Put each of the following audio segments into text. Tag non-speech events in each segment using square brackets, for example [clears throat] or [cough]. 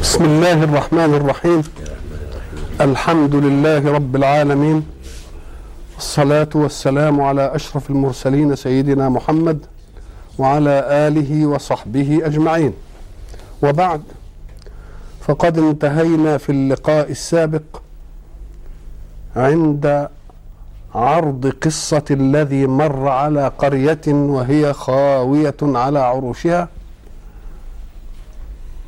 بسم الله الرحمن الرحيم. الحمد لله رب العالمين. الصلاة والسلام على أشرف المرسلين سيدنا محمد وعلى آله وصحبه أجمعين. وبعد فقد انتهينا في اللقاء السابق عند عرض قصة الذي مر على قرية وهي خاوية على عروشها.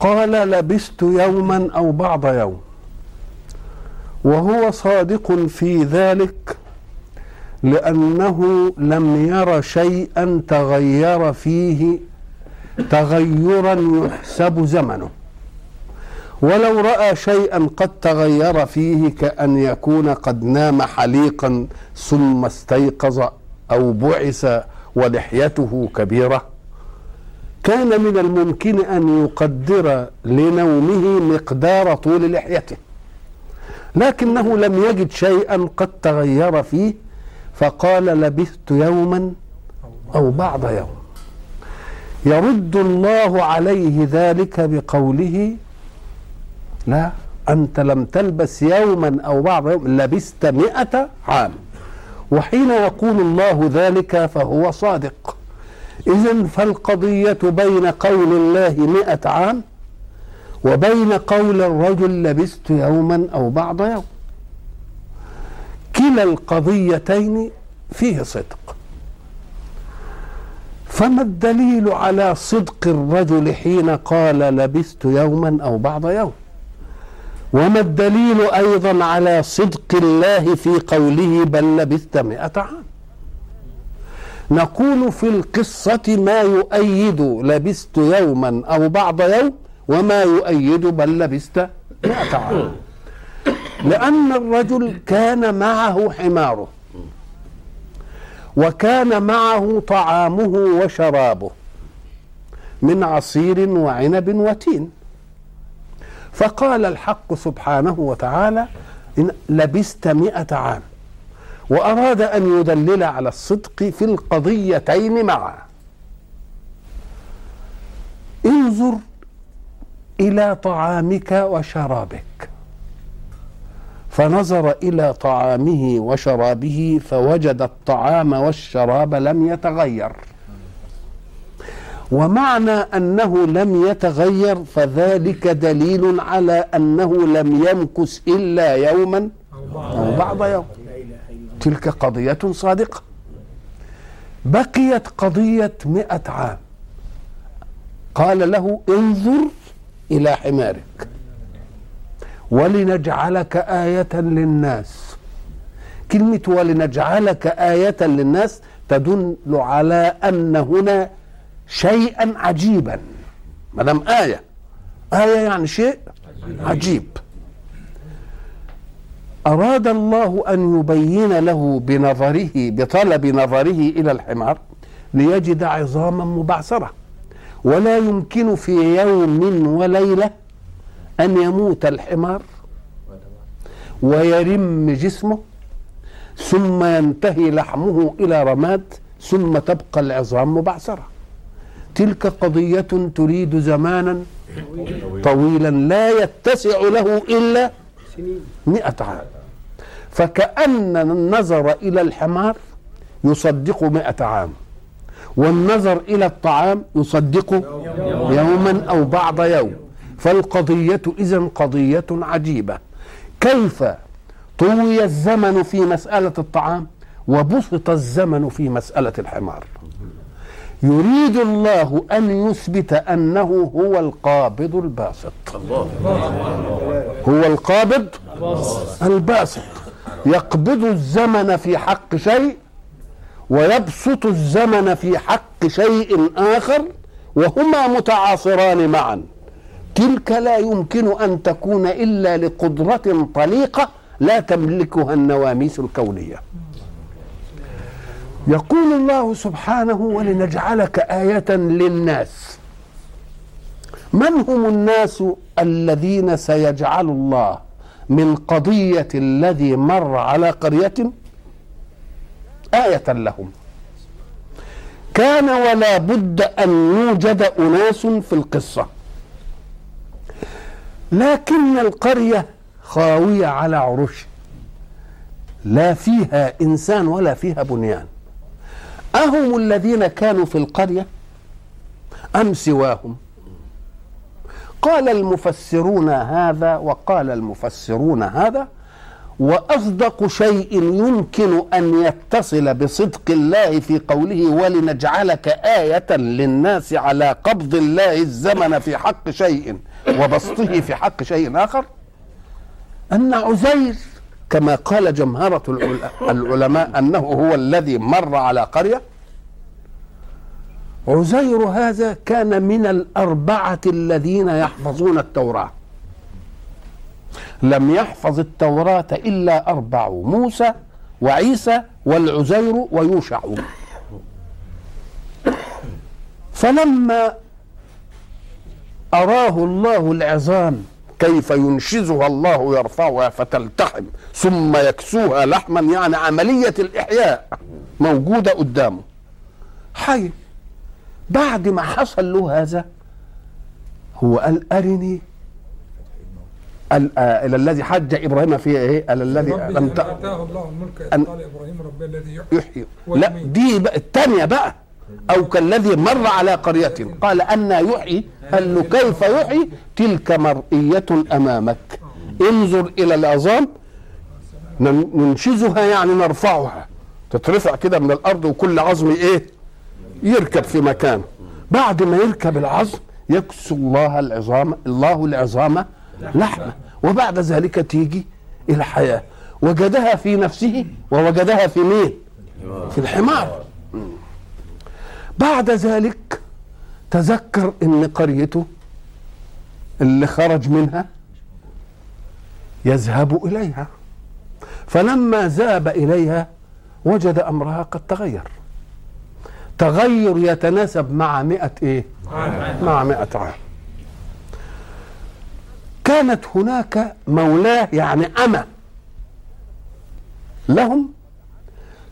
قال لبثت يوما أو بعض يوم. وهو صادق في ذلك لأنه لم ير شيئا تغير فيه تغيرا يحسب زمنه. ولو رأى شيئا قد تغير فيه كأن يكون قد نام حليقا ثم استيقظ أو بعث ولحيته كبيرة. كان من الممكن أن يقدر لنومه مقدار طول لحيته لكنه لم يجد شيئا قد تغير فيه فقال لبثت يوما أو بعض يوم. يرد الله عليه ذلك بقوله لا أنت لم تلبس يوما أو بعض يوم لبست مئة عام وحين يقول الله ذلك فهو صادق. إذا فالقضية بين قول الله مئة عام وبين قول الرجل لبست يوما أو بعض يوم. كلا القضيتين فيه صدق. فما الدليل على صدق الرجل حين قال لبست يوما أو بعض يوم؟ وما الدليل أيضا على صدق الله في قوله بل لبثت مئة عام؟ نقول في القصة ما يؤيد لبست يوما أو بعض يوم وما يؤيد بل لبست مئة عام لأن الرجل كان معه حماره وكان معه طعامه وشرابه من عصير وعنب وتين. فقال الحق سبحانه وتعالى إن لبست مئة عام. وأراد أن يدلل على الصدق في القضيتين معا. انظر إلى طعامك وشرابك. فنظر إلى طعامه وشرابه فوجد الطعام والشراب لم يتغير. ومعنى أنه لم يتغير فذلك دليل على أنه لم يمكث إلا يوما أو بعض يوم. تلك قضية صادقة. بقيت قضية مئة عام. قال له انظر إلى حمارك ولنجعلك آية للناس. كلمة ولنجعلك آية للناس تدل على أن هنا شيئا عجيبا. ما دام آية. آية يعني شيء عجيب. أراد الله أن يبين له بنظره بطلب نظره إلى الحمار ليجد عظاما مبعثرة. ولا يمكن في يوم وليلة أن يموت الحمار ويرم جسمه ثم ينتهي لحمه إلى رماد ثم تبقى العظام مبعثرة. تلك قضية تريد زمانا طويلا لا يتسع له إلا مئة عام. فكأن النظر إلى الحمار يصدق مئة عام والنظر إلى الطعام يصدق يوما أو بعض يوم. فالقضية إذا قضية عجيبة. كيف طوي الزمن في مسألة الطعام وبسط الزمن في مسألة الحمار؟ يريد الله أن يثبت أنه هو القابض الباسط. هو القابض الباسط. يقبض الزمن في حق شيء ويبسط الزمن في حق شيء آخر وهما متعاصران معا. تلك لا يمكن أن تكون إلا لقدرة طليقة لا تملكها النواميس الكونية. يقول الله سبحانه ولنجعلك آية للناس. من هم الناس الذين سيجعل الله من قضية الذي مر على قرية آية لهم. كان ولا بد أن يوجد أناس في القصة. لكن القرية خاوية على عروش. لا فيها إنسان ولا فيها بنيان. أهم الذين كانوا في القرية أم سواهم؟ قال المفسرون هذا وقال المفسرون هذا وأصدق شيء يمكن أن يتصل بصدق الله في قوله ولنجعلك آية للناس على قبض الله الزمن في حق شيء وبسطه في حق شيء آخر؟ أن عزير كما قال جمهرة العلماء أنه هو الذي مر على قرية عزير هذا كان من الأربعة الذين يحفظون التوراة. لم يحفظ التوراة إلا أربع موسى وعيسى والعزير ويوشع. فلما أراه الله العظام كيف ينشزها الله يرفعها فتلتحم ثم يكسوها لحما يعني عملية الإحياء موجودة قدامه. حي. بعد ما حصل له هذا هو قال أرني آه، إلى الذي حج إبراهيم فيه إيه؟ إلى الذي لم اتاه الله الملك أن قال إبراهيم ربي الذي يحيي لا دي بقى الثانية بقى. أو كالذي مر على قرية. قال أن يحيي قال له كيف يحيي؟ تلك مرئية أمامك. انظر إلى العظام. ننشزها يعني نرفعها. تترفع كده من الأرض وكل عظم إيه؟ يركب في مكانه بعد ما يركب العظم يكسو الله العظام الله العظام لحمه. وبعد ذلك تيجي الحياة وجدها في نفسه ووجدها في مين؟ في الحمار. بعد ذلك تذكر إن قريته اللي خرج منها يذهب إليها. فلما ذهب إليها وجد أمرها قد تغير. تغير يتناسب مع مئة إيه؟ مع مئة عام. كانت هناك مولاه يعني أمة. لهم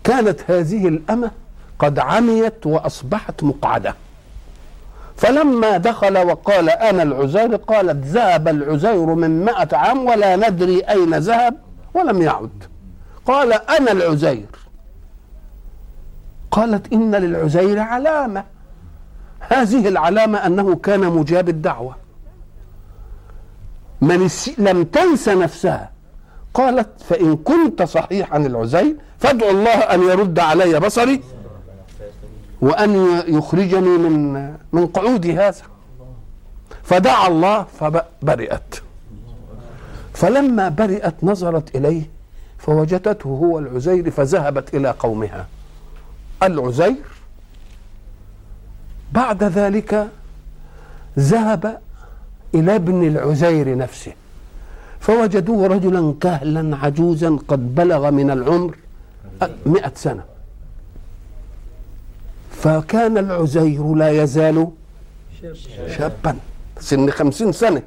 كانت هذه الأمة قد عميت وأصبحت مقعدة. فلما دخل وقال أنا العزير قالت ذهب العزير من مائة عام ولا ندري أين ذهب ولم يعد. قال أنا العزير. قالت إن للعزير علامة. هذه العلامة أنه كان مجاب الدعوة. من لم تنس نفسها. قالت فإن كنت صحيحا العزير فادعو الله أن يرد علي بصري وأن يخرجني من من قعودي هذا. فدعا الله فبرئت فلما برئت نظرت إليه فوجدته هو العزير فذهبت إلى قومها. العزير. بعد ذلك ذهب إلى ابن العزير نفسه فوجدوه رجلا كهلا عجوزا قد بلغ من العمر مئة سنة. فكان العزير لا يزال شابا سن خمسين سنة.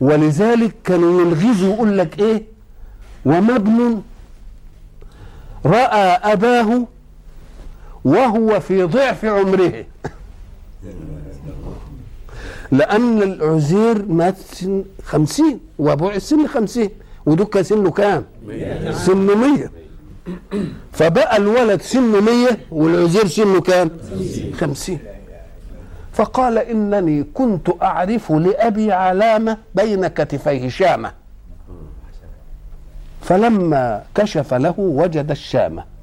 ولذلك كانوا يلغزوا يقول لك إيه؟ وما ابن رأى أباه وهو في ضعف عمره. لأن العزير مات سن خمسين وابوع سن خمسين ودك سنه كام؟ سن مية. فبقى الولد سنه مية والعزير سنه كام؟ خمسين. فقال إنني كنت أعرف لأبي علامة بين كتفيه شامة فلما كشف له وجد الشامة.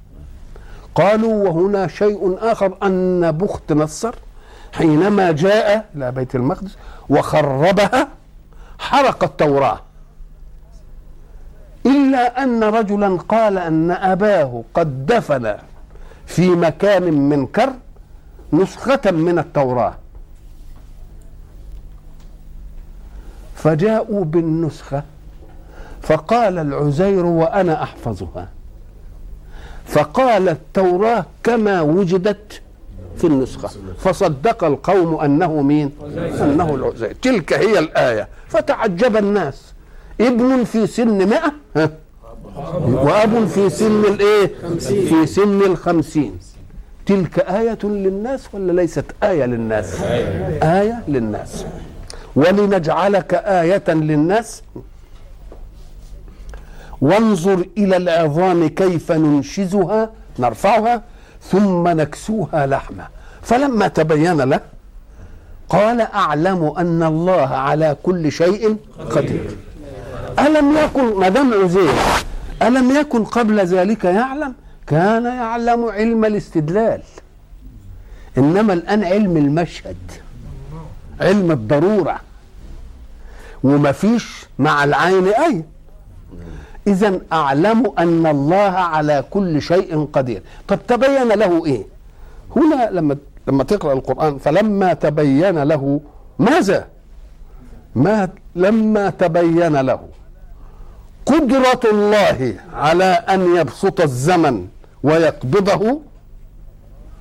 قالوا وهنا شيء آخر أن بخت نصر حينما جاء إلى بيت المقدس وخربها حرق التوراة. إلا أن رجلا قال أن أباه قد دفن في مكان من كر نسخة من التوراة. فجاءوا بالنسخة فقال العزير وأنا أحفظها. فقال التوراة كما وجدت في النسخة. فصدق القوم أنه مين؟ أنه العزير تلك هي الآية. فتعجب الناس. ابن في سن مئة؟ وأب في سن الإيه؟ في سن الخمسين. تلك آية للناس ولا ليست آية للناس؟ آية للناس. ولنجعلك آية للناس؟ وانظر إلى العظام كيف ننشزها نرفعها ثم نكسوها لحمة فلما تبين له قال أعلم أن الله على كل شيء قدير. ألم يكن ما دام عزير ألم يكن قبل ذلك يعلم؟ كان يعلم علم الاستدلال. إنما الآن علم المشهد علم الضرورة. وما فيش مع العين أي. إذا أعلم أن الله على كل شيء قدير. طب تبين له إيه؟ هنا لما لما تقرأ القرآن فلما تبين له ماذا؟ ما لما تبين له قدرة الله على أن يبسط الزمن ويقبضه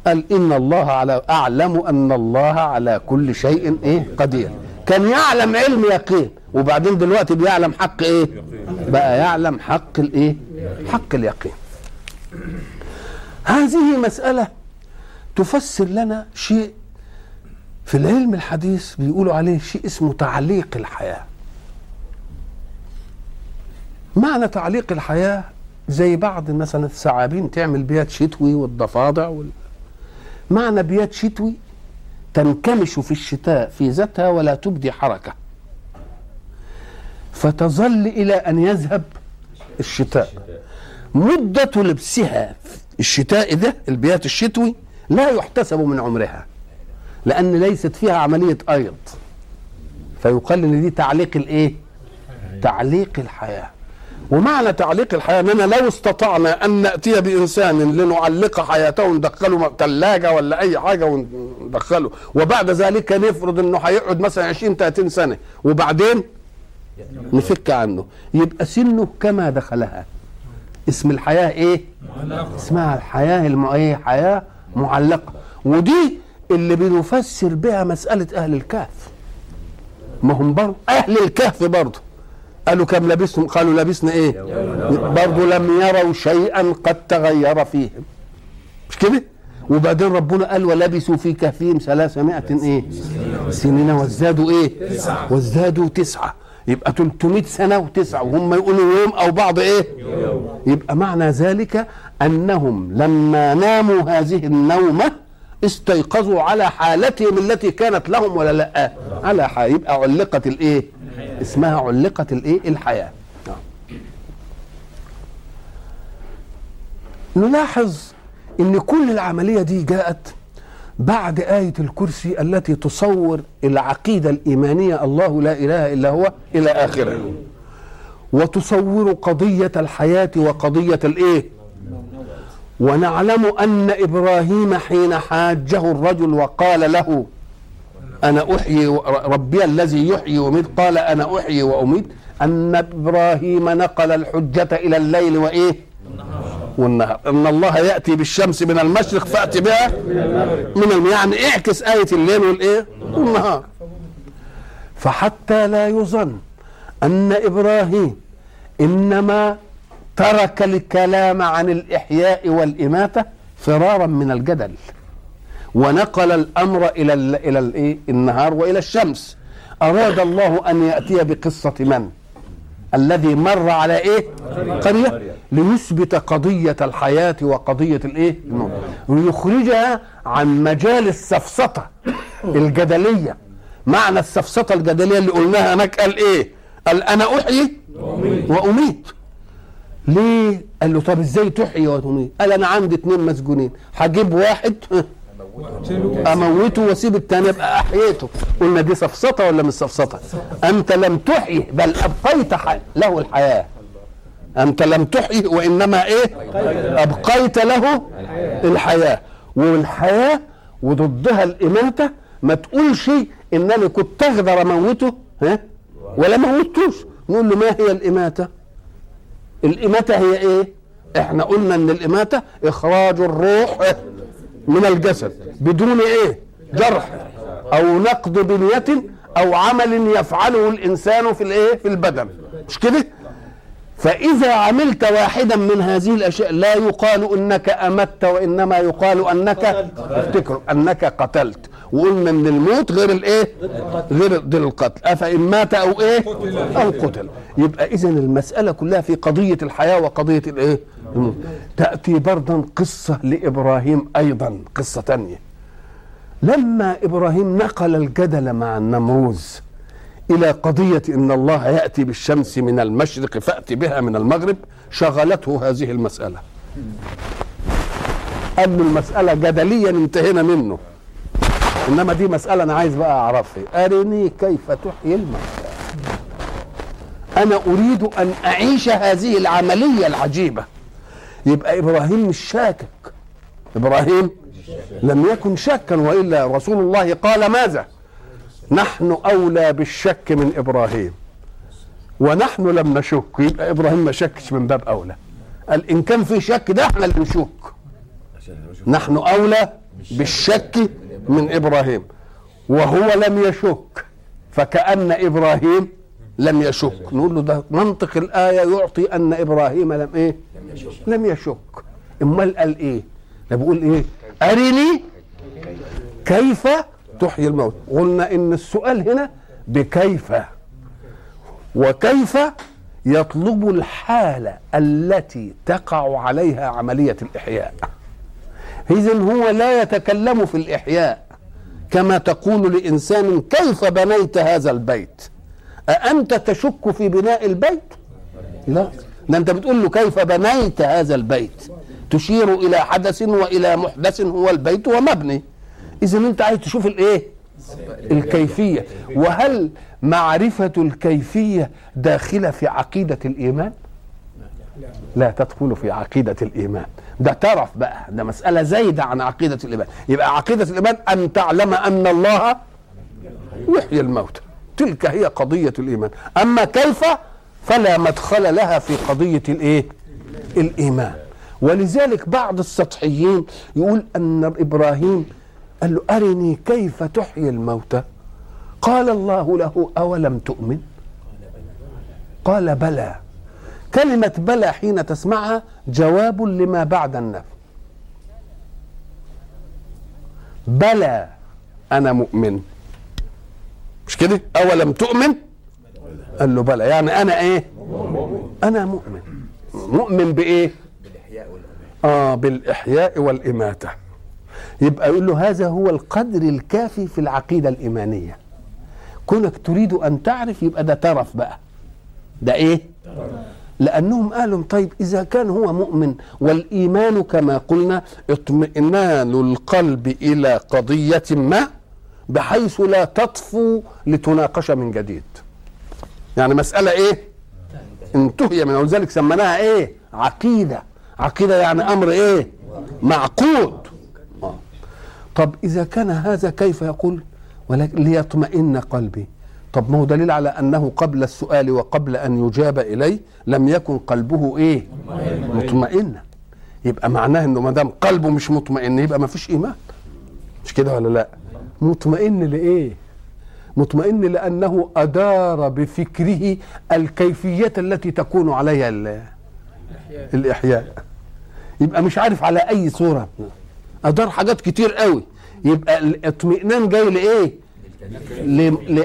قال إن الله على أعلم أن الله على كل شيء إيه؟ قدير. كان يعلم علم يقين. وبعدين دلوقتي بيعلم حق إيه؟ بقى يعلم حق الإيه؟ حق اليقين. هذه مسألة تفسر لنا شيء في العلم الحديث بيقولوا عليه شيء اسمه تعليق الحياة. معنى تعليق الحياة زي بعض مثلا الثعابين تعمل بيات شتوي والضفادع وال... معنى بيات شتوي تنكمش في الشتاء في ذاتها ولا تبدي حركة. فتظل إلى أن يذهب الشتاء. مدة لبسها الشتاء ده البيات الشتوي لا يحتسب من عمرها لأن ليست فيها عملية أيض. فيقال إن دي تعليق الإيه؟ تعليق الحياة. ومعنى تعليق الحياة أننا لو استطعنا أن نأتي بإنسان لنعلق حياته وندخله ثلاجة ولا أي حاجة وندخله وبعد ذلك نفرض أنه هيقعد مثلا 20 30 سنة وبعدين نفك عنه. يبقى سنه كما دخلها. اسم الحياة إيه؟ اسمها الحياة الم... إيه؟ حياة معلقة. ودي اللي بنفسر بها مسألة أهل الكهف. ما هم برضه أهل الكهف برضه. قالوا كم لبستم قالوا لبسنا إيه؟ برضو لم يروا شيئا قد تغير فيهم. مش كده؟ وبعدين ربنا قال ولبسوا في كهفهم ثلاثمائة إيه؟ سنين. وازدادوا إيه؟ وازدادوا تسعة. يبقى 300 سنة وتسعة. وهم يقولوا يوم أو بعض إيه؟ يبقى معنى ذلك أنهم لما ناموا هذه النومة استيقظوا على حالتهم التي كانت لهم ولا لأ؟ على حال. يبقى علقت الإيه؟ اسمها علقت الايه؟ الحياة. نلاحظ إن كل العملية دي جاءت بعد آية الكرسي التي تصور العقيدة الإيمانية الله لا إله إلا هو إلى آخره. وتصور قضية الحياة وقضية الإيه؟ ونعلم أن إبراهيم حين حاجة الرجل وقال له أنا أحيي ربي الذي يحيي ويميت. قال أنا أحيي وأميت. أن إبراهيم نقل الحجة إلى الليل وإيه؟ والنهار. إن الله يأتي بالشمس من المشرق فأتي بها من. يعني اعكس آية الليل والإيه؟ والنهار. فحتى لا يظن أن إبراهيم إنما ترك الكلام عن الإحياء والإماتة فرارا من الجدل. ونقل الأمر إلى ال إلى الايه النهار وإلى الشمس. أراد الله أن يأتي بقصة من؟ الذي مر على إيه؟ قرية. ليثبت قضية الحياة وقضية الايه النوم ويخرجها عن مجال السفسطة الجدلية. معنى السفسطة الجدلية اللي قلناها هناك قال إيه؟ قال أنا أحيي وأميت. ليه؟ قال له طب إزاي تحيي وتميت؟ قال أنا عندي اتنين مسجونين. هجيب واحد؟ أموته وأسيب الثاني ابقى احييته قلنا دي سفسطه ولا مش سفسطه أنت لم تحيي بل أبقيت له الحياة. أنت لم تحيي وإنما إيه؟ أبقيت له الحياة. والحياة وضدها الإماتة ما تقولش إنني كنت أقدر أموته ها؟ ولا موتوش نقول له ما هي الإماتة؟ الإماتة هي إيه؟ إحنا قلنا إن الإماتة إخراج الروح. من الجسد بدون إيه؟ جرح. أو نقض بنية أو عمل يفعله الإنسان في الإيه؟ في البدن. مش كده؟ فإذا عملت واحدا من هذه الأشياء لا يقال أنك أمت وإنما يقال أنك افتكر أنك قتلت. وقلنا إن الموت غير الإيه؟ غير غير القتل. أفإن مات أو إيه؟ أو قتل. يبقى اذا المسألة كلها في قضية الحياة وقضية الإيه؟ تأتي برضا قصة لإبراهيم أيضا قصة تانية. لما إبراهيم نقل الجدل مع النمروز إلى قضية إن الله يأتي بالشمس من المشرق فأت بها من المغرب شغلته هذه المسألة. قال له المسألة جدليا انتهينا منه. إنما دي مسألة أنا عايز بقى أعرفها. أرني كيف تحيي الموتى أنا أريد أن أعيش هذه العملية العجيبة. يبقى إبراهيم مش شاكك. إبراهيم لم يكن شكا وإلا رسول الله قال ماذا؟ نحن أولى بالشك من إبراهيم. ونحن لم نشك. يبقى إبراهيم ما شكش من باب أولى. قال إن كان في شك ده إحنا اللي نشك. نحن أولى بالشك من إبراهيم. وهو لم يشك. فكأن إبراهيم لم يشك. نقول له ده منطق الآية يعطي أن إبراهيم لم إيه؟ لم يشك. أمال قال إيه؟ ده بيقول إيه؟ أرني كيف تحيي الموت قلنا إن السؤال هنا بكيف. وكيف يطلب الحاله التي تقع عليها عملية الإحياء. اذا هو لا يتكلم في الإحياء كما تقول لإنسان كيف بنيت هذا البيت. أأنت تشك في بناء البيت؟ لا. ده أنت بتقول له كيف بنيت هذا البيت؟ تشير إلى حدث وإلى محدث هو البيت ومبني. اذا أنت عايز تشوف الإيه؟ الكيفية. وهل معرفة الكيفية داخلة في عقيدة الإيمان؟ لا تدخل في عقيدة الإيمان. ده ترف بقى. ده مسألة زايدة عن عقيدة الإيمان. يبقى عقيدة الإيمان أن تعلم أن الله يحيي الموتى. تلك هي قضية الإيمان. أما كيف؟ فلا مدخل لها في قضية الإيه؟ الإيمان. ولذلك بعض السطحيين يقول أن إبراهيم قال له أرني كيف تحيي الموتى؟ قال الله له أولم تؤمن؟ قال بلى. كلمة بلى حين تسمعها جواب لما بعد النفي. بلى أنا مؤمن. مش كده؟ أولم تؤمن؟ قال له بلى. يعني أنا إيه؟ أنا مؤمن. مؤمن بإيه؟ آه بالإحياء والإماتة. يبقى يقول له هذا هو القدر الكافي في العقيدة الإيمانية. كونك تريد أن تعرف يبقى ده ترف بقى. ده إيه؟ لأنهم قالوا طيب إذا كان هو مؤمن والإيمان كما قلنا اطمئنان القلب إلى قضية ما بحيث لا تطفو لتناقش من جديد. يعني مسألة إيه؟ انتهي من ولذلك سميناها إيه؟ عقيدة. عقيدة يعني أمر إيه؟ معقود. طب إذا كان هذا كيف يقول؟ ولكن ليطمئن قلبي. طب ما هو دليل على أنه قبل السؤال وقبل أن يجاب إليه لم يكن قلبه إيه؟ مطمئنا يبقى معناه إنه ما دام قلبه مش مطمئن يبقى ما فيش إيمان. مش كده ولا لا؟ مطمئن لإيه؟ مطمئن لأنه أدار بفكره الكيفية التي تكون عليها الإحياء. يبقى مش عارف على أي صورة. أدار حاجات كتير قوي. يبقى الاطمئنان جاي لإيه؟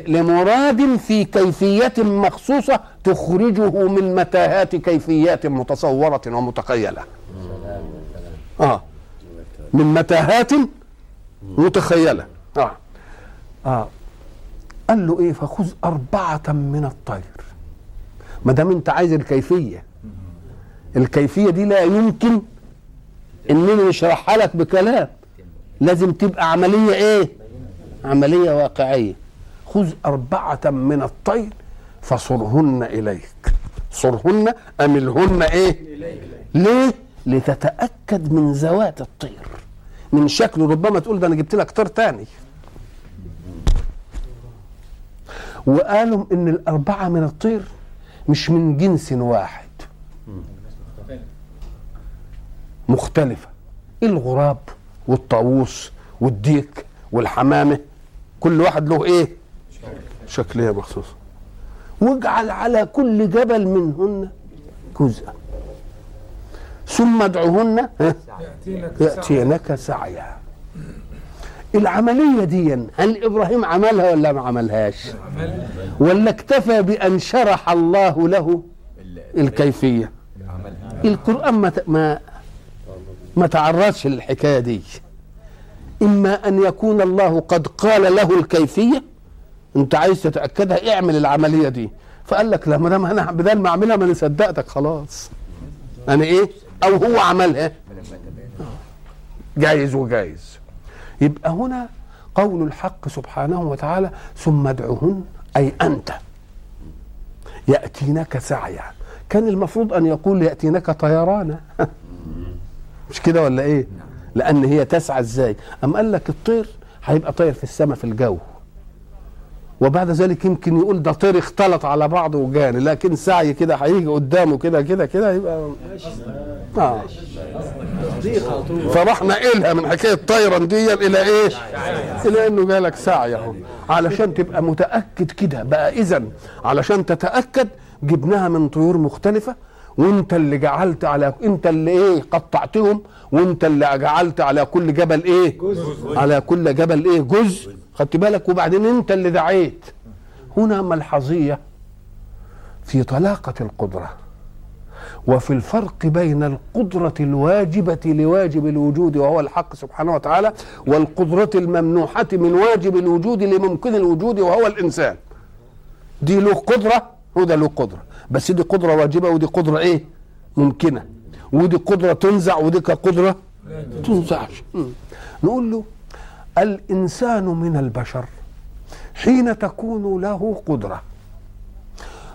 لمراد في كيفية مخصوصة تخرجه من متاهات كيفيات متصورة ومتخيلة. آه. من متاهات متخيلة. آه. آه. قال له إيه؟ فخذ أربعة من الطير. ما دام أنت عايز الكيفية. الكيفية دي لا يمكن اننا نشرحها لك بكلام. لازم تبقى عملية إيه؟ عملية واقعية. خذ أربعة من الطير فصرهن إليك. صرهن أملهن إيه؟ ليه؟ لتتأكد من ذوات الطير. من شكله. ربما تقول ده أنا جبت لك طير تاني. وقالوا إن الأربعة من الطير مش من جنس واحد. مختلفة. الغراب والطاووس والديك والحمامة كل واحد له إيه؟ شكليه مخصوصه واجعل على كل جبل منهن جزءا. ثم ادعوهن. يأتينك سعيا. العملية دي. هل إبراهيم عملها ولا ما عملهاش؟ عمل ولا اكتفى بأن شرح الله له الكيفية؟ القرآن ما ما ما تعرضش للحكاية دي. إما أن يكون الله قد قال له الكيفية أنت عايز تتأكدها اعمل العملية دي. فقال لك لا ما دام أنا بدل ما أعملها ما أنا صدقتك خلاص. أنا إيه؟ أو هو عملها. جايز وجايز. يبقى هنا قول الحق سبحانه وتعالى ثم ادعهن أي أنت. يأتينك سعيا. كان المفروض أن يقول يأتينك طيرانا. [laughs] مش كده ولا إيه؟ لأن هي تسعى إزاي؟ أم قال لك الطير هيبقى طاير في السماء في الجو. وبعد ذلك يمكن يقول ده طير اختلط على بعضه وجاني لكن سعي كده هيجي قدامه كده كده كده يبقى آه. فراح نقلها من حكاية طيرا دي إلى إيه؟ إلى إنه جالك سعي أهو علشان تبقى متأكد كده بقى اذا علشان تتأكد جبناها من طيور مختلفة وأنت اللي جعلت على أنت اللي إيه قطعتهم وأنت اللي جعلت على كل جبل إيه جزء. على كل جبل إيه جزء خدت بالك؟ وبعدين انت اللي دعيت. هنا ملحظية في طلاقة القدرة وفي الفرق بين القدرة الواجبة لواجب الوجود وهو الحق سبحانه وتعالى والقدرة الممنوحة من واجب الوجود لممكن الوجود وهو الإنسان. دي له قدرة وده له قدرة. بس دي قدرة واجبة ودي قدرة إيه؟ ممكنة. ودي قدرة تنزع ودي قدرة تنزعش. نقول له الإنسان من البشر حين تكون له قدرة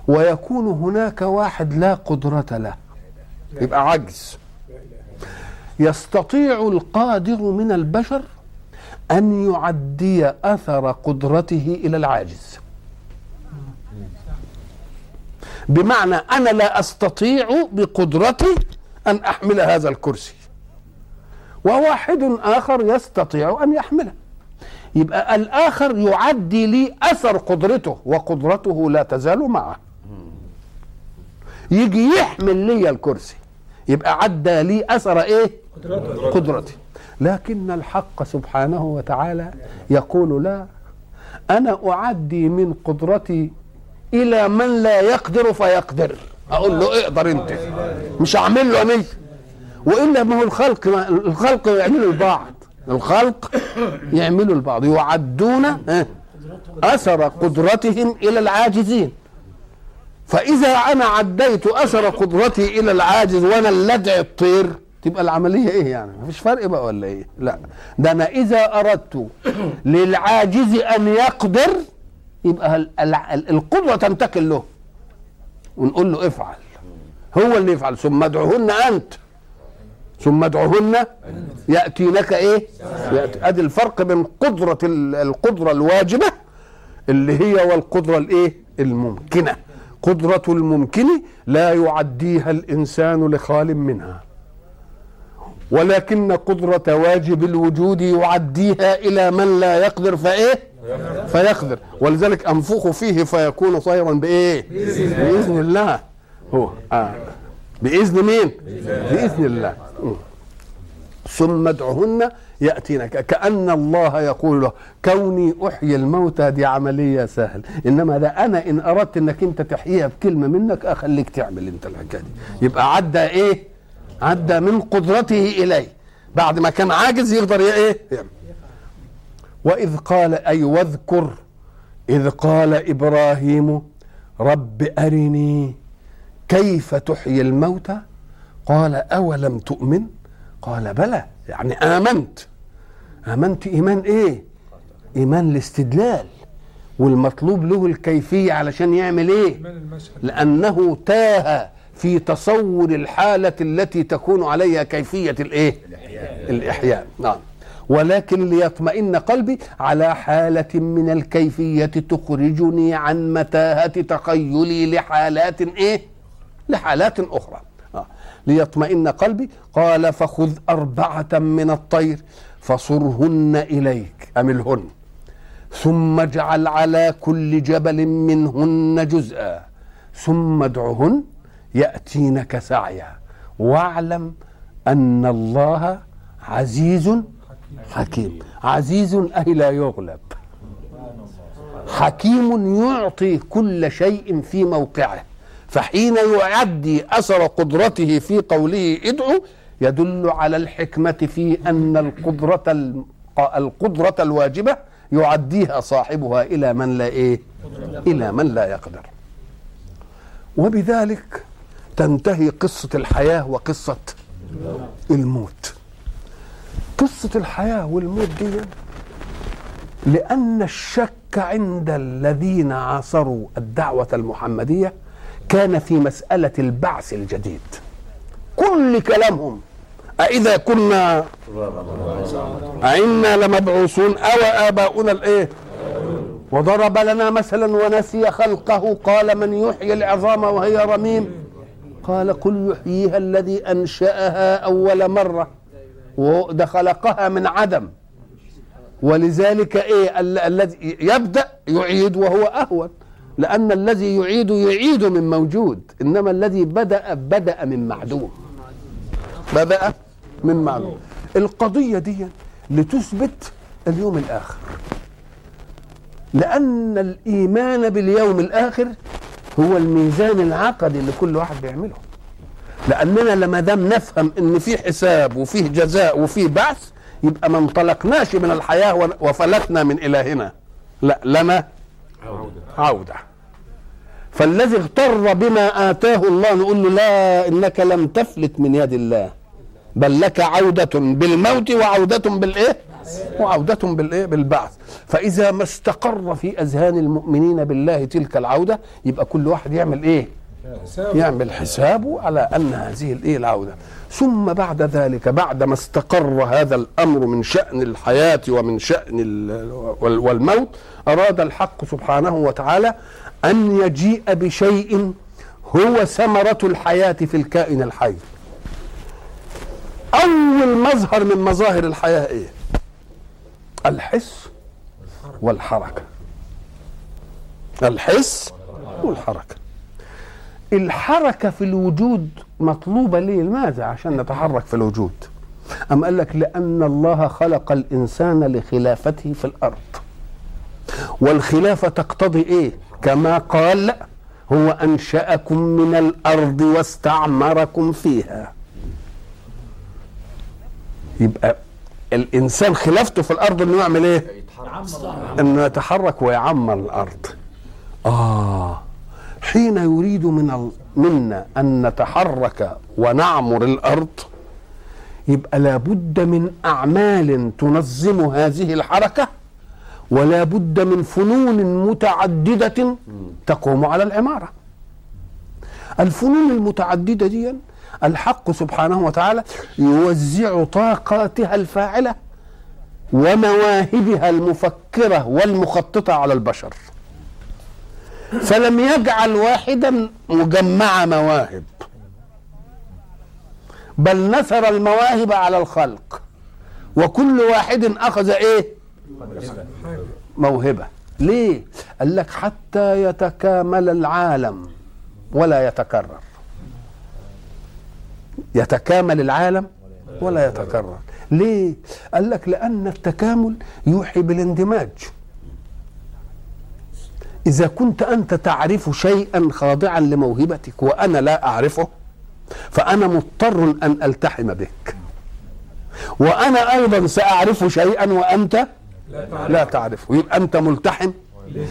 ويكون هناك واحد لا قدرة له يبقى عجز. يستطيع القادر من البشر أن يعدي أثر قدرته إلى العاجز. بمعنى أنا لا أستطيع بقدرتي أن أحمل هذا الكرسي. وواحد آخر يستطيع أن يحمله. يبقى الآخر يعدي لي أثر قدرته وقدرته لا تزال معه. يجي يحمل لي الكرسي يبقى عدى لي أثر إيه؟ قدرتي. لكن الحق سبحانه وتعالى يقول لا أنا أعدي من قدرتي إلى من لا يقدر فيقدر. أقول له أقدر أنت. مش أعمل له أنا وإلا ما هو الخلق الخلق يعملوا البعض. الخلق يعملوا البعض. يعدون أثر قدرتهم إلى العاجزين. فإذا أنا عديت أثر قدرتي إلى العاجز وأنا اللي أدعي الطير تبقى العملية إيه يعني؟ مفيش فرق بقى ولا إيه؟ لا. ده أنا إذا أردت للعاجز أن يقدر يبقى ال- ال- ال- القدرة تنتقل له. ونقول له افعل. هو اللي يفعل. ثم ادعوهن أنت. ثم ادعوهن يأتينك إيه؟ يأتي. أدي الفرق بين قدرة ال- القدرة الواجبة اللي هي والقدرة الإيه؟ الممكنة. قدرة الممكن لا يعديها الإنسان لخال منها. ولكن قدرة واجب الوجود يعديها إلى من لا يقدر فإيه؟ فيقدر. ولذلك أنفخ فيه فيكون طيرا بإيه؟ بإذن الله. هو آه. بإذن مين؟ بإذن الله. ثم ادعهن يأتينك. كأن الله يقول له كوني أحيي الموتى دي عملية سهل. إنما ده أنا إن أردت إنك أنت تحييها بكلمة منك أخليك تعمل أنت الحكاية دي. يبقى عدى إيه؟ عدى من قدرته إليه. بعد ما كان عاجز يقدر إيه. وإذ قال أي واذكر إذ قال إبراهيم رب أرني كيف تحيي الموتى؟ قال أولم تؤمن؟ قال بلى. يعني آمنت. آمنت إيمان إيه؟ إيمان الاستدلال. والمطلوب له الكيفية علشان يعمل إيه؟ لأنه تاه في تصور الحالة التي تكون عليها كيفية الإيه؟ الإحياء. نعم. ولكن ليطمئن قلبي على حالة من الكيفية تخرجني عن متاهة تخيلي لحالات إيه؟ لحالات أخرى. آه. ليطمئن قلبي؟ قال فخذ أربعة من الطير فصرهن إليك أملهن. ثم اجعل على كل جبل منهن جزءا. ثم ادعهن يأتينك سعيا. واعلم أن الله عزيز حكيم. عزيز أي لا يغلب. حكيم يعطي كل شيء في موقعه. فحين يعدي أثر قدرته في قوله ادعو يدل على الحكمة في أن القدرة القدرة الواجبة يعديها صاحبها إلى من لا إيه؟ إلى من لا يقدر. وبذلك تنتهي قصة الحياة وقصة الموت. قصة الحياة والموت دي لأن الشك عند الذين عاصروا الدعوة المحمدية كان في مسألة البعث الجديد. كل كلامهم. أإذا كنا أئنا لمبعوثون أو آباؤنا الإيه؟ وضرب لنا مثلا ونسي خلقه. قال من يحيي العظام وهي رميم؟ قال قل يحييها الذي أنشأها أول مرة. وده خلقها من عدم. ولذلك إيه؟ الذي يبدأ يعيد وهو أهون. لأن الذي يعيد يعيد من موجود إنما الذي بدأ بدأ من معدوم. بدأ من معدوم. القضية دي لتثبت اليوم الآخر. لأن الإيمان باليوم الآخر هو الميزان العقدي اللي كل واحد بيعمله. لأننا لما دام نفهم إن في حساب وفيه جزاء وفيه بعث يبقى ما انطلقناش من الحياة وفلتنا من إلهنا. لا لنا عودة, عودة. فالذي اغتر بما آتاه الله نقول له لا إنك لم تفلت من يد الله بل لك عودة بالموت وعودة بالإيه؟ وعودة بالإيه؟ بالبعث فإذا ما استقر في أذهان المؤمنين بالله تلك العودة يبقى كل واحد يعمل إيه؟ يعمل حسابه على أن هذه الإيه العودة ثم بعد ذلك بعد ما استقر هذا الأمر من شأن الحياة ومن شأن والموت أراد الحق سبحانه وتعالى أن يجيء بشيء هو ثمرة الحياة في الكائن الحي. أول مظهر من مظاهر الحياة إيه؟ الحس والحركة. الحس والحركة. الحركة في الوجود مطلوبة ليه لماذا؟ عشان نتحرك في الوجود. أم قال لك لأن الله خلق الإنسان لخلافته في الأرض. والخلافة تقتضي إيه؟ كما قال هو أنشأكم من الأرض واستعمركم فيها. يبقى الإنسان خلافته في الأرض إنه يعمل إيه؟ إنه يتحرك ويعمر الأرض. آه. حين يريد من منا أن نتحرك ونعمر الأرض يبقى لابد من أعمال تنظم هذه الحركة ولا بد من فنون متعددة تقوم على العمارة. الفنون المتعددة دي الحق سبحانه وتعالى يوزع طاقاتها الفاعلة ومواهبها المفكرة والمخططة على البشر. فلم يجعل واحدا مجمع مواهب بل نثر المواهب على الخلق وكل واحد أخذ إيه؟ موهبة. ليه؟ قال لك حتى يتكامل العالم ولا يتكرر. يتكامل العالم ولا يتكرر. ليه؟ قال لك لأن التكامل يوحي بالإندماج. إذا كنت أنت تعرف شيئا خاضعا لموهبتك وأنا لا أعرفه فأنا مضطر أن ألتحم بك. وأنا أيضا سأعرف شيئا وأنت لا تعرفه. يبقى أنت ملتحم؟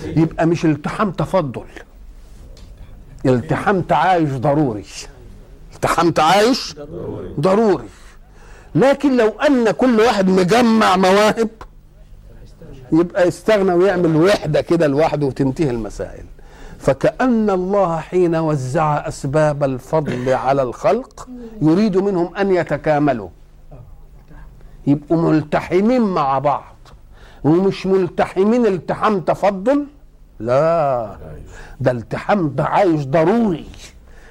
يبقى مش التحام تفضل. التحام تعايش ضروري. التحام تعايش ضروري. لكن لو أن كل واحد مجمع مواهب يبقى يستغنى ويعمل وحدة كده لوحده وتنتهي المسائل. فكأن الله حين وزع أسباب الفضل على الخلق يريد منهم أن يتكاملوا. يبقوا ملتحمين مع بعض. ومش ملتحمين التحام تفضل؟ لا. ده التحام عايش ضروري.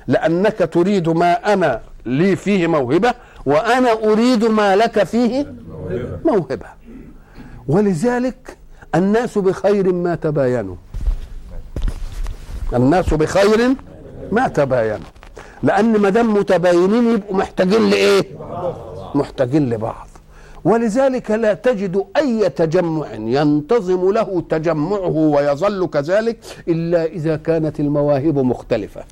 لأنك تريد ما أنا لي فيه موهبة وأنا أريد ما لك فيه موهبة. ولذلك الناس بخير ما تباينوا. الناس بخير ما تباينوا. لأن ما دام متباينين يبقوا محتاجين لإيه؟ محتاجين لبعض. ولذلك لا تجد أي تجمع ينتظم له تجمعه ويظل كذلك إلا إذا كانت المواهب مختلفة.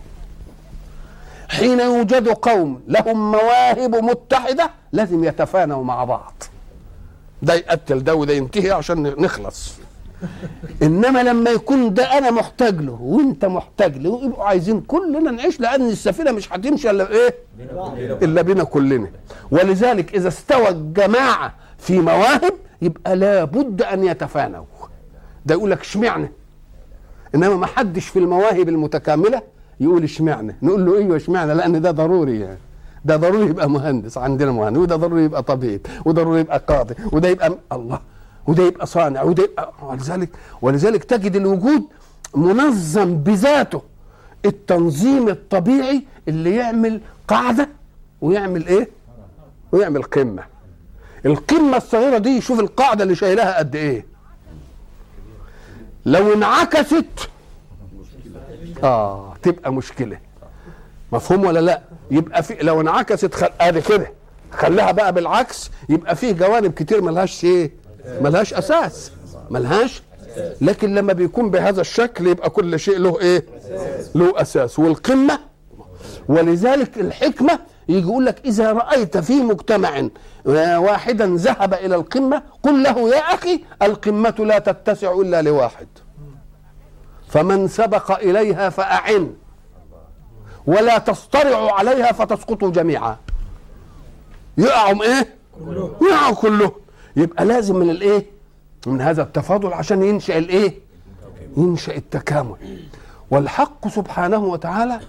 حين يوجد قوم لهم مواهب متحدة لازم يتفانوا مع بعض. ده يقتل ده وده ينتهي عشان نخلص. إنما لما يكون ده أنا محتاج له وأنت محتاج له يبقوا عايزين كلنا نعيش لأن السفينة مش هتمشي إلا إيه؟ إلا بينا كلنا. ولذلك إذا استوى الجماعة في مواهب يبقى لابد أن يتفانوا. ده يقول لك اشمعنى؟ إنما ما حدش في المواهب المتكاملة يقول اشمعنى. نقول له أيوه اشمعنى؟ لأن ده ضروري يعني. ده ضروري يبقى مهندس عندنا مهندس وده ضروري يبقى طبيب وده ضروري يبقى قاضي وده يبقى الله وده يبقى صانع وده يبقى ولذلك ولذلك تجد الوجود منظم بذاته التنظيم الطبيعي اللي يعمل قاعدة ويعمل إيه؟ ويعمل قمة. القمة الصغيرة دي شوف القاعدة اللي شايلها قد إيه. لو انعكست آه تبقى مشكلة. مفهوم ولا لا؟ يبقى في لو انعكست خل... ادي كده. خليها بقى بالعكس. يبقى فيه جوانب كتير ملهاش إيه ملهاش أساس ملهاش. لكن لما بيكون بهذا الشكل يبقى كل شيء له إيه؟ له أساس. والقمة ولذلك الحكمة يجي يقول لك إذا رأيت في مجتمع واحدا ذهب إلى القمة قل له يا أخي القمة لا تتسع إلا لواحد. فمن سبق إليها فأعن. ولا تصطرعوا عليها فتسقطوا جميعا. يقعوا إيه؟ يقعوا كلهم يبقى لازم من الإيه؟ من هذا التفاضل عشان ينشأ الإيه؟ ينشأ التكامل. والحق سبحانه وتعالى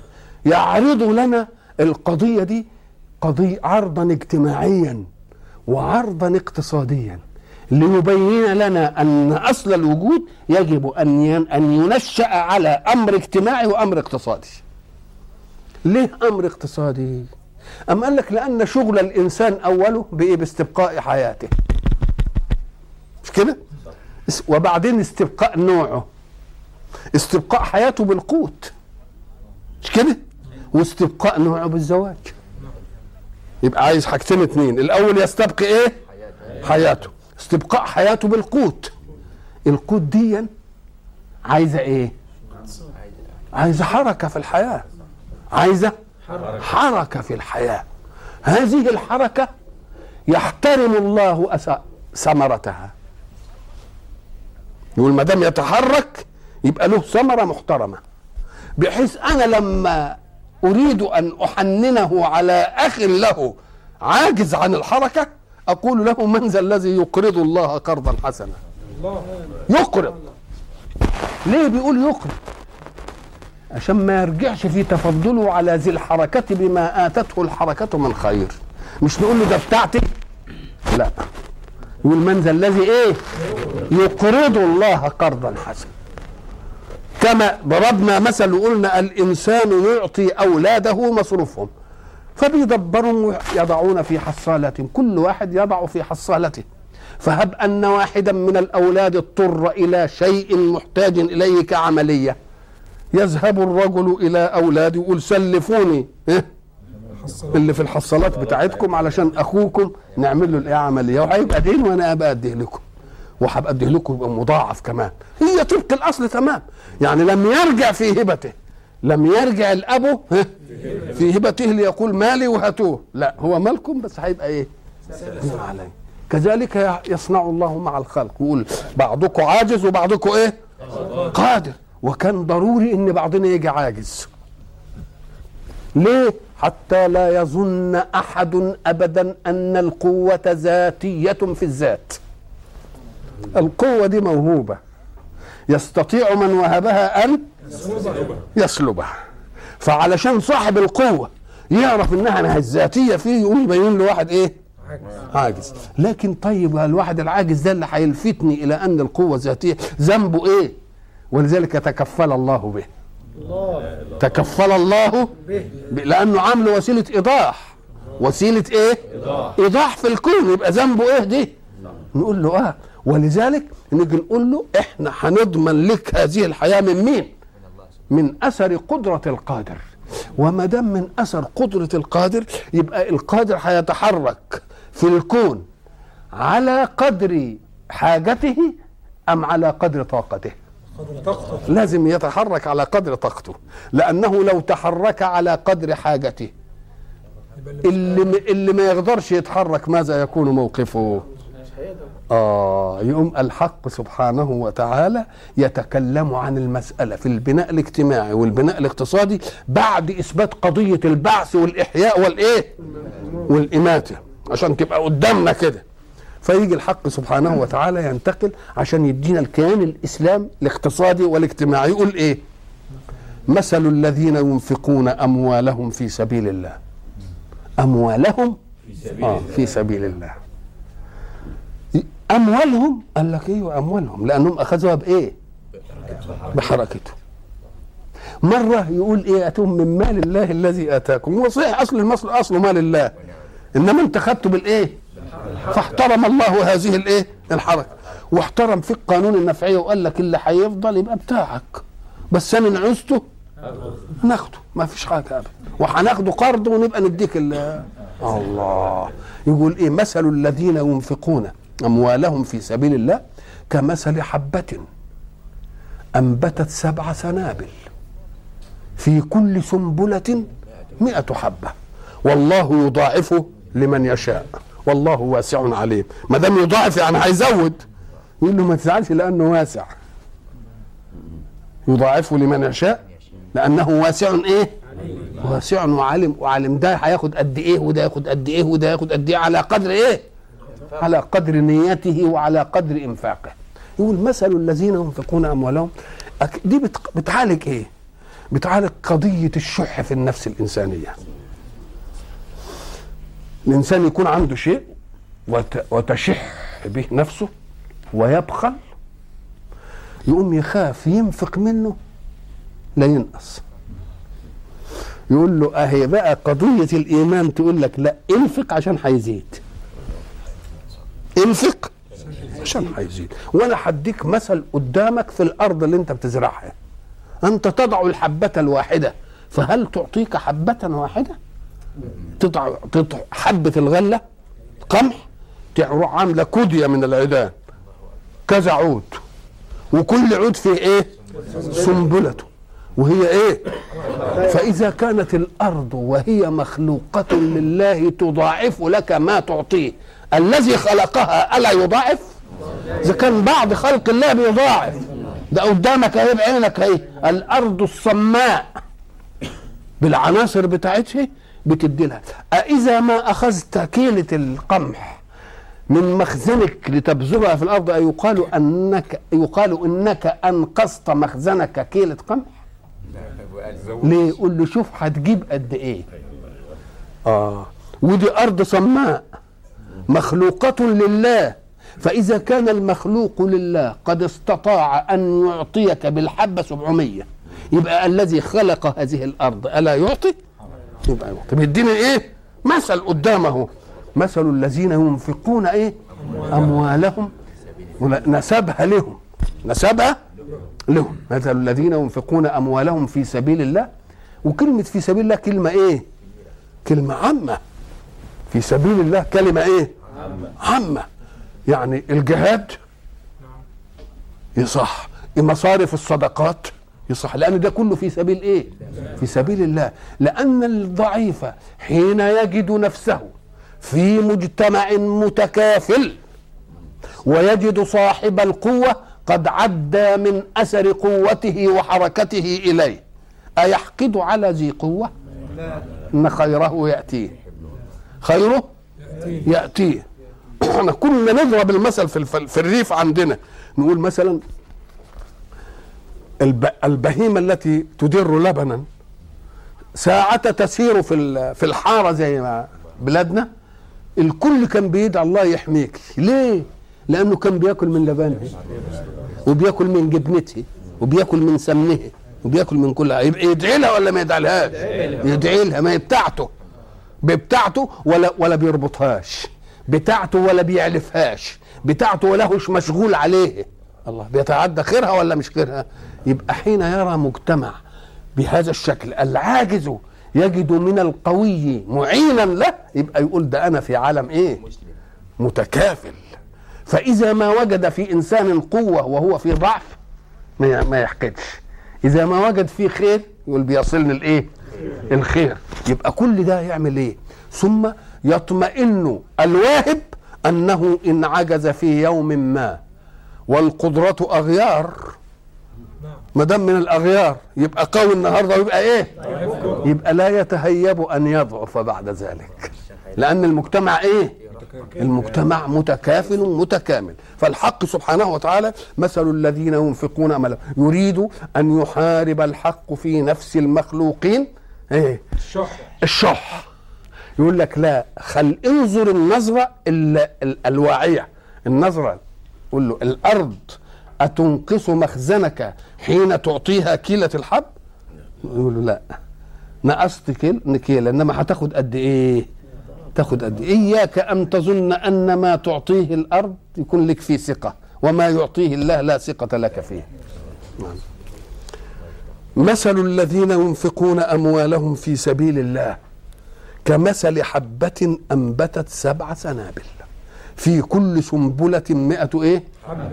يعرض لنا القضية دي قضية عرضا اجتماعيا وعرضا اقتصاديا ليبين لنا أن أصل الوجود يجب أن أن ينشأ على أمر اجتماعي وأمر اقتصادي. ليه أمر اقتصادي؟ أم قال لك لأن شغل الإنسان أوله بإيه باستبقاء حياته. مش كده؟ وبعدين استبقاء نوعه. استبقاء حياته بالقوت. مش كده؟ واستبقاء نوعه بالزواج. يبقى عايز حاجتين اتنين. الأول يستبقي إيه؟ حياته. استبقاء حياته بالقوت. القوت دي عايزة إيه؟ عايزة حركة في الحياة. عايزة حركة. في الحياة. هذه الحركة يحترم الله ثمرتها. يقول ما دام يتحرك يبقى له ثمرة محترمة. بحيث أنا لما أريد أن أحننه على أخ له عاجز عن الحركة أقول له من ذا الذي يقرض الله قرضا حسنا؟ يقرض. ليه بيقول يقرض؟ عشان ما يرجعش في تفضله على ذي الحركة بما آتته الحركة من خير. مش نقول له ده بتاعتي؟ لا. يقول من ذا الذي إيه؟ يقرض الله قرضا حسنا. كما ضربنا مثل وقلنا الإنسان يعطي أولاده مصروفهم. فبيدبرهم يضعون في حصالة. كل واحد يضع في حصالته. فهب أن واحدا من الأولاد اضطر إلى شيء محتاج اليه كعمليه يذهب الرجل إلى اولاده يقول سلفوني. إيه؟ اللي في الحصالات بتاعتكم علشان أخوكم نعمل له الايه عمليه وهيبقى دين وأنا ابقى أديه لكم. وهبقى أديه لكم يبقى مضاعف كمان. هي طبق الأصل تمام. يعني لم يرجع في هبته. لم يرجع الاب في هبته ليقول مالي وهاتوه. لا هو مالكم بس هيبقى إيه؟ علي. كذلك يصنع الله مع الخلق. يقول بعضكم عاجز وبعضكم إيه؟ قادر. وكان ضروري إن بعضنا يجي عاجز. ليه؟ حتى لا يظن أحد ابدا أن القوة ذاتية في الذات. القوة دي موهوبة. يستطيع من وهبها أن يسلبها. فعلشان صاحب القوة يعرف إنها ذاتيه فيه يقوم يبين له واحد إيه؟ عاجز. لكن طيب الواحد العاجز ده اللي هيلفتني إلى أن القوة ذاتية ذنبه إيه؟ ولذلك تكفل الله به. تكفل الله به. لأنه عامل وسيلة إيضاح. وسيلة إيه؟ إيضاح. في الكون. يبقى ذنبه إيه دي؟ نقول له آه. ولذلك نيجي نقول له إحنا هنضمن لك هذه الحياة من مين؟ من أثر قدرة القادر. وما دام من أثر قدرة القادر يبقى القادر هيتحرك في الكون على قدر حاجته أم على قدر طاقته؟ طاقته. لازم يتحرك على قدر طاقته. لأنه لو تحرك على قدر حاجته اللي اللي اللي ما يقدرش يتحرك ماذا يكون موقفه؟ آه يقوم الحق سبحانه وتعالى يتكلم عن المسألة في البناء الاجتماعي والبناء الاقتصادي بعد إثبات قضية البعث والإحياء والإيه؟ والإماتة. عشان تبقى قدامنا كده. فيجي الحق سبحانه وتعالى ينتقل عشان يدينا الكيان الإسلام الاقتصادي والاجتماعي. يقول إيه؟ مثل الذين ينفقون أموالهم في سبيل الله. أموالهم آه في سبيل الله. أموالهم قال لك إيه؟ أموالهم. لأنهم أخذوها بإيه؟ بحركته. مرة يقول إيه؟ اتم من مال الله الذي آتاكم. هو صحيح أصل المصل اصله مال الله. إنما أنت خدته بالإيه؟ فاحترم الله هذه الايه؟ الحركة. واحترم في القانون النفعيه وقال لك اللي هيفضل يبقى بتاعك. بس أنا عوزته ناخده. ما فيش حاجة ابدا. وهناخده قرض ونبقى نديك ال- الله. يقول إيه؟ مثل الذين ينفقون أموالهم في سبيل الله كمثل حبة أنبتت سبع سنابل في كل سنبلة مئة حبة. والله يضاعفه لمن يشاء. والله واسع عليم. ما دام يضاعف يعني هيزود. يقول له ما تزعلش لأنه واسع. يضاعفه لمن يشاء لأنه واسع إيه؟ واسع وعالم. وعالم ده هياخد قد إيه وده ياخد قد إيه وده ياخد قد إيه؟ على قدر إيه؟ على قدر نيته وعلى قدر إنفاقه. يقول مثل الذين ينفقون أموالهم. دي بت- بتعالج إيه؟ بتعالج قضية الشح في النفس الإنسانية. الإنسان يكون عنده شيء وت- وتشح به نفسه ويبخل يقوم يخاف ينفق منه لا ينقص. يقول له أهي بقى قضية الإيمان تقول لك لا انفق عشان هيزيد. انفق عشان هيزيد. وأنا هديك مثل قدامك في الأرض اللي أنت بتزرعها. أنت تضع الحبة الواحدة فهل تعطيك حبة واحدة؟ تضع, تضع حبة الغلة قمح تروح عاملة كودية من العيدان كذا عود. وكل عود فيه إيه؟ سنبلته وهي إيه؟ فإذا كانت الأرض وهي مخلوقة لله تضاعف لك ما تعطيه. الذي خلقها ألا يضاعف؟ إذا كان بعض خلق الله بيضاعف. ده قدامك أهي بعينك أهي. الأرض الصماء. بالعناصر بتاعتها بتدي لها أإذا ما أخذت كيلة القمح من مخزنك لتبذرها في الأرض أيقال أنك يقال إنك أنقصت مخزنك كيلة قمح؟ ليه يقول له شوف هتجيب قد إيه. آه. ودي أرض صماء. مخلوقة لله. فإذا كان المخلوق لله قد استطاع أن يعطيك بالحبة 700 يبقى الذي خلق هذه الأرض ألا يعطي؟ يبقى يعطي بيدينا إيه؟ مثل قدامه. مثل الذين ينفقون إيه؟ أموالهم. نسبها لهم. نسبها لهم. مثل الذين ينفقون أموالهم في سبيل الله. وكلمة في سبيل الله كلمة إيه؟ كلمة عامة. في سبيل الله كلمة إيه؟ عامة. يعني الجهاد يصح. مصارف الصدقات. يصح. لأن ده كله في سبيل إيه؟ في سبيل الله. لأن الضعيف حين يجد نفسه في مجتمع متكافل ويجد صاحب القوة قد عدى من أثر قوته وحركته إليه. أيحقد على ذي قوة؟ إن خيره يأتيه. خيره يأتيه. إحنا [clears throat] كنا نضرب المثل في في الريف عندنا. نقول مثلا البهيمة التي تدر لبنا ساعة تسير في في الحارة زي ما بلادنا الكل كان بيدعي الله يحميك. ليه؟ لأنه كان بيأكل من لبنها وبيأكل من جبنته وبيأكل من سمنه وبيأكل من كل يبقى يدعي لها ولا ما يدعي يدعي لها ما هي بتاعته. بتاعته ولا ولا بيربطهاش. بتاعته ولا بيعلفهاش بتاعته ولا هوش مشغول عليه. الله بيتعدى خيرها ولا مش خيرها؟ يبقى حين يرى مجتمع بهذا الشكل العاجز يجد من القوي معينا له يبقى يقول ده أنا في عالم إيه؟ متكافل. فإذا ما وجد في إنسان قوة وهو في ضعف ما ما يحقدش. إذا ما وجد فيه خير يقول بيصلني الإيه؟ الخير. يبقى كل ده يعمل إيه؟ ثم يطمئن الواهب أنه إن عجز في يوم ما والقدرة أغيار ما دام من الأغيار يبقى قوي النهارده ويبقى إيه؟ يبقى لا يتهيب أن يضعف بعد ذلك لأن المجتمع إيه؟ المجتمع متكافل متكامل فالحق سبحانه وتعالى مثل الذين ينفقون أملا يريد أن يحارب الحق في نفس المخلوقين إيه؟ الشح الشح يقول لك لا خل انظر النظرة ال- ال- الواعية النظرة قول له الأرض أتنقص مخزنك حين تعطيها كيلة الحب؟ يقول له لا. نقصت كيل كيلة إنما هتاخد قد إيه؟ تاخد قد إيه؟ إياك أن تظن أن ما تعطيه الأرض يكون لك فيه ثقة وما يعطيه الله لا ثقة لك فيه. نعم. مثل الذين ينفقون أموالهم في سبيل الله كمثل حبة أنبتت سبع سنابل في كل سنبلة مئة إيه؟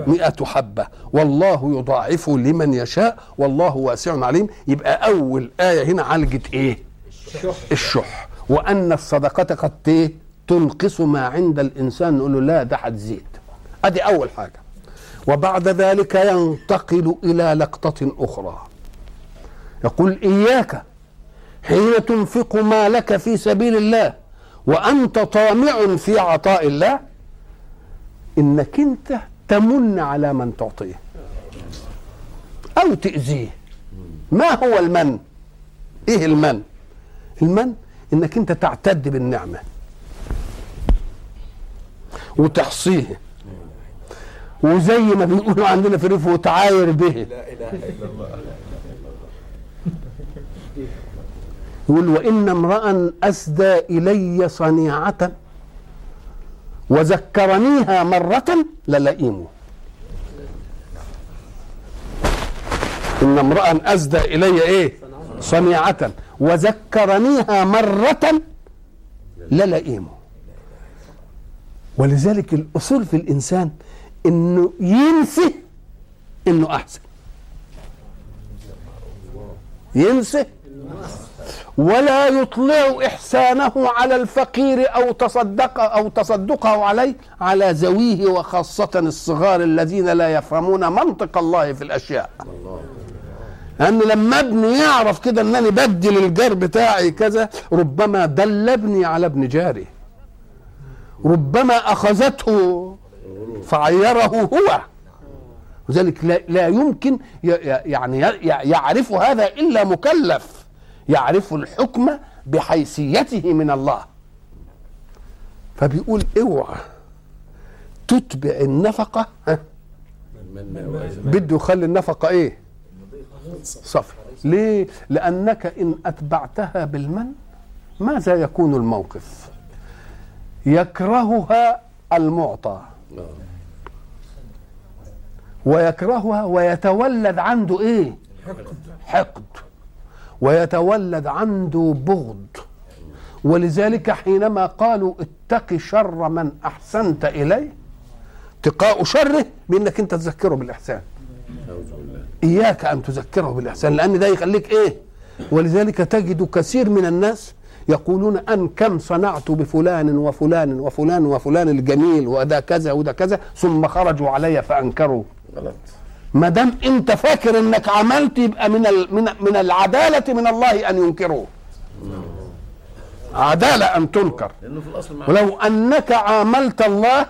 مئة حبة. والله يضاعف لمن يشاء. والله واسع عليم. يبقى أول آية هنا عالجت إيه؟ الشح. الشح وأن الصدقة قد إيه؟ تنقص ما عند الإنسان. نقول له لا ده هتزيد أدي أول حاجة. وبعد ذلك ينتقل إلى لقطة أخرى. يقول إياك حين تنفق مالك في سبيل الله وأنت طامع في عطاء الله إنك أنت تمن على من تعطيه. أو تأذيه. ما هو المن؟ إيه المن؟ المن إنك أنت تعتد بالنعمة. وتحصيه. وزي ما بنقولوا عندنا في الريف وتعاير به. يقول وإن امرأ أسدى إلي صنيعة وذكرنيها مرة للئيم. إن امرأ أسدى إلي إيه؟ صنيعة. وذكرنيها مرة للئيم. ولذلك الأصول في الإنسان إنه ينسى إنه أحسن. ينسى ولا يطلع إحسانه على الفقير أو تصدق أو تصدقه عليه على ذويه وخاصة الصغار الذين لا يفهمون منطق الله في الأشياء. لأن لما ابني يعرف كده أنني بدل الجار بتاعي كذا ربما دل ابني على ابن جاري. ربما أخذته فعيره هو. وذلك لا, لا يمكن يعني يعرف هذا إلا مكلف. يعرف الحكم بحيثيته من الله. فبيقول اوعى تتبع النفقة؟ بده يخلي النفقة إيه؟ صفي ليه؟ لأنك إن أتبعتها بالمن ماذا يكون الموقف؟ يكرهها المعطى. ويكرهها ويتولد عنده إيه؟ حقد. ويتولد عنده بغض. ولذلك حينما قالوا اتق شر من أحسنت إليه اتقاء شره بأنك أنت تذكره بالإحسان. إياك أن تذكره بالإحسان لأن ده يخليك إيه؟ ولذلك تجد كثير من الناس يقولون أن كم صنعت بفلان وفلان وفلان وفلان الجميل وده كذا وده كذا ثم خرجوا علي فأنكروا. غلط. ما دام انت فاكر انك عملت يبقى من ال- من من العدالة من الله أن ينكروه عدالة أن تنكر. لأنه في الأصل مع ولو أنك عاملت الله.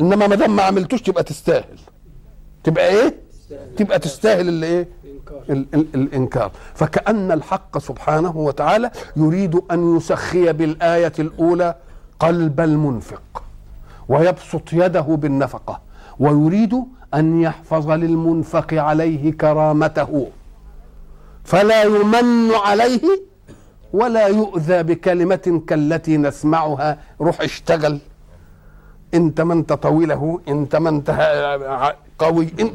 إنما ما دام ما عملتوش تبقى تستاهل. تبقى إيه؟ تبقى تستاهل اللي إيه؟ ال ال الإنكار. فكأن الحق سبحانه وتعالى يريد أن يسخي بالآية الأولى قلب المنفق ويبسط يده بالنفقة ويريد أن يحفظ للمنفق عليه كرامته فلا يمن عليه ولا يؤذى بكلمة كالتي نسمعها روح اشتغل. انت ما انت طويله انت انت قوي انت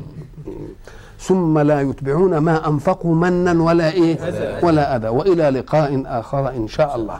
ثم لا يتبعون ما أنفقوا منا ولا إيه ولا أذى. وإلى لقاء آخر إن شاء الله.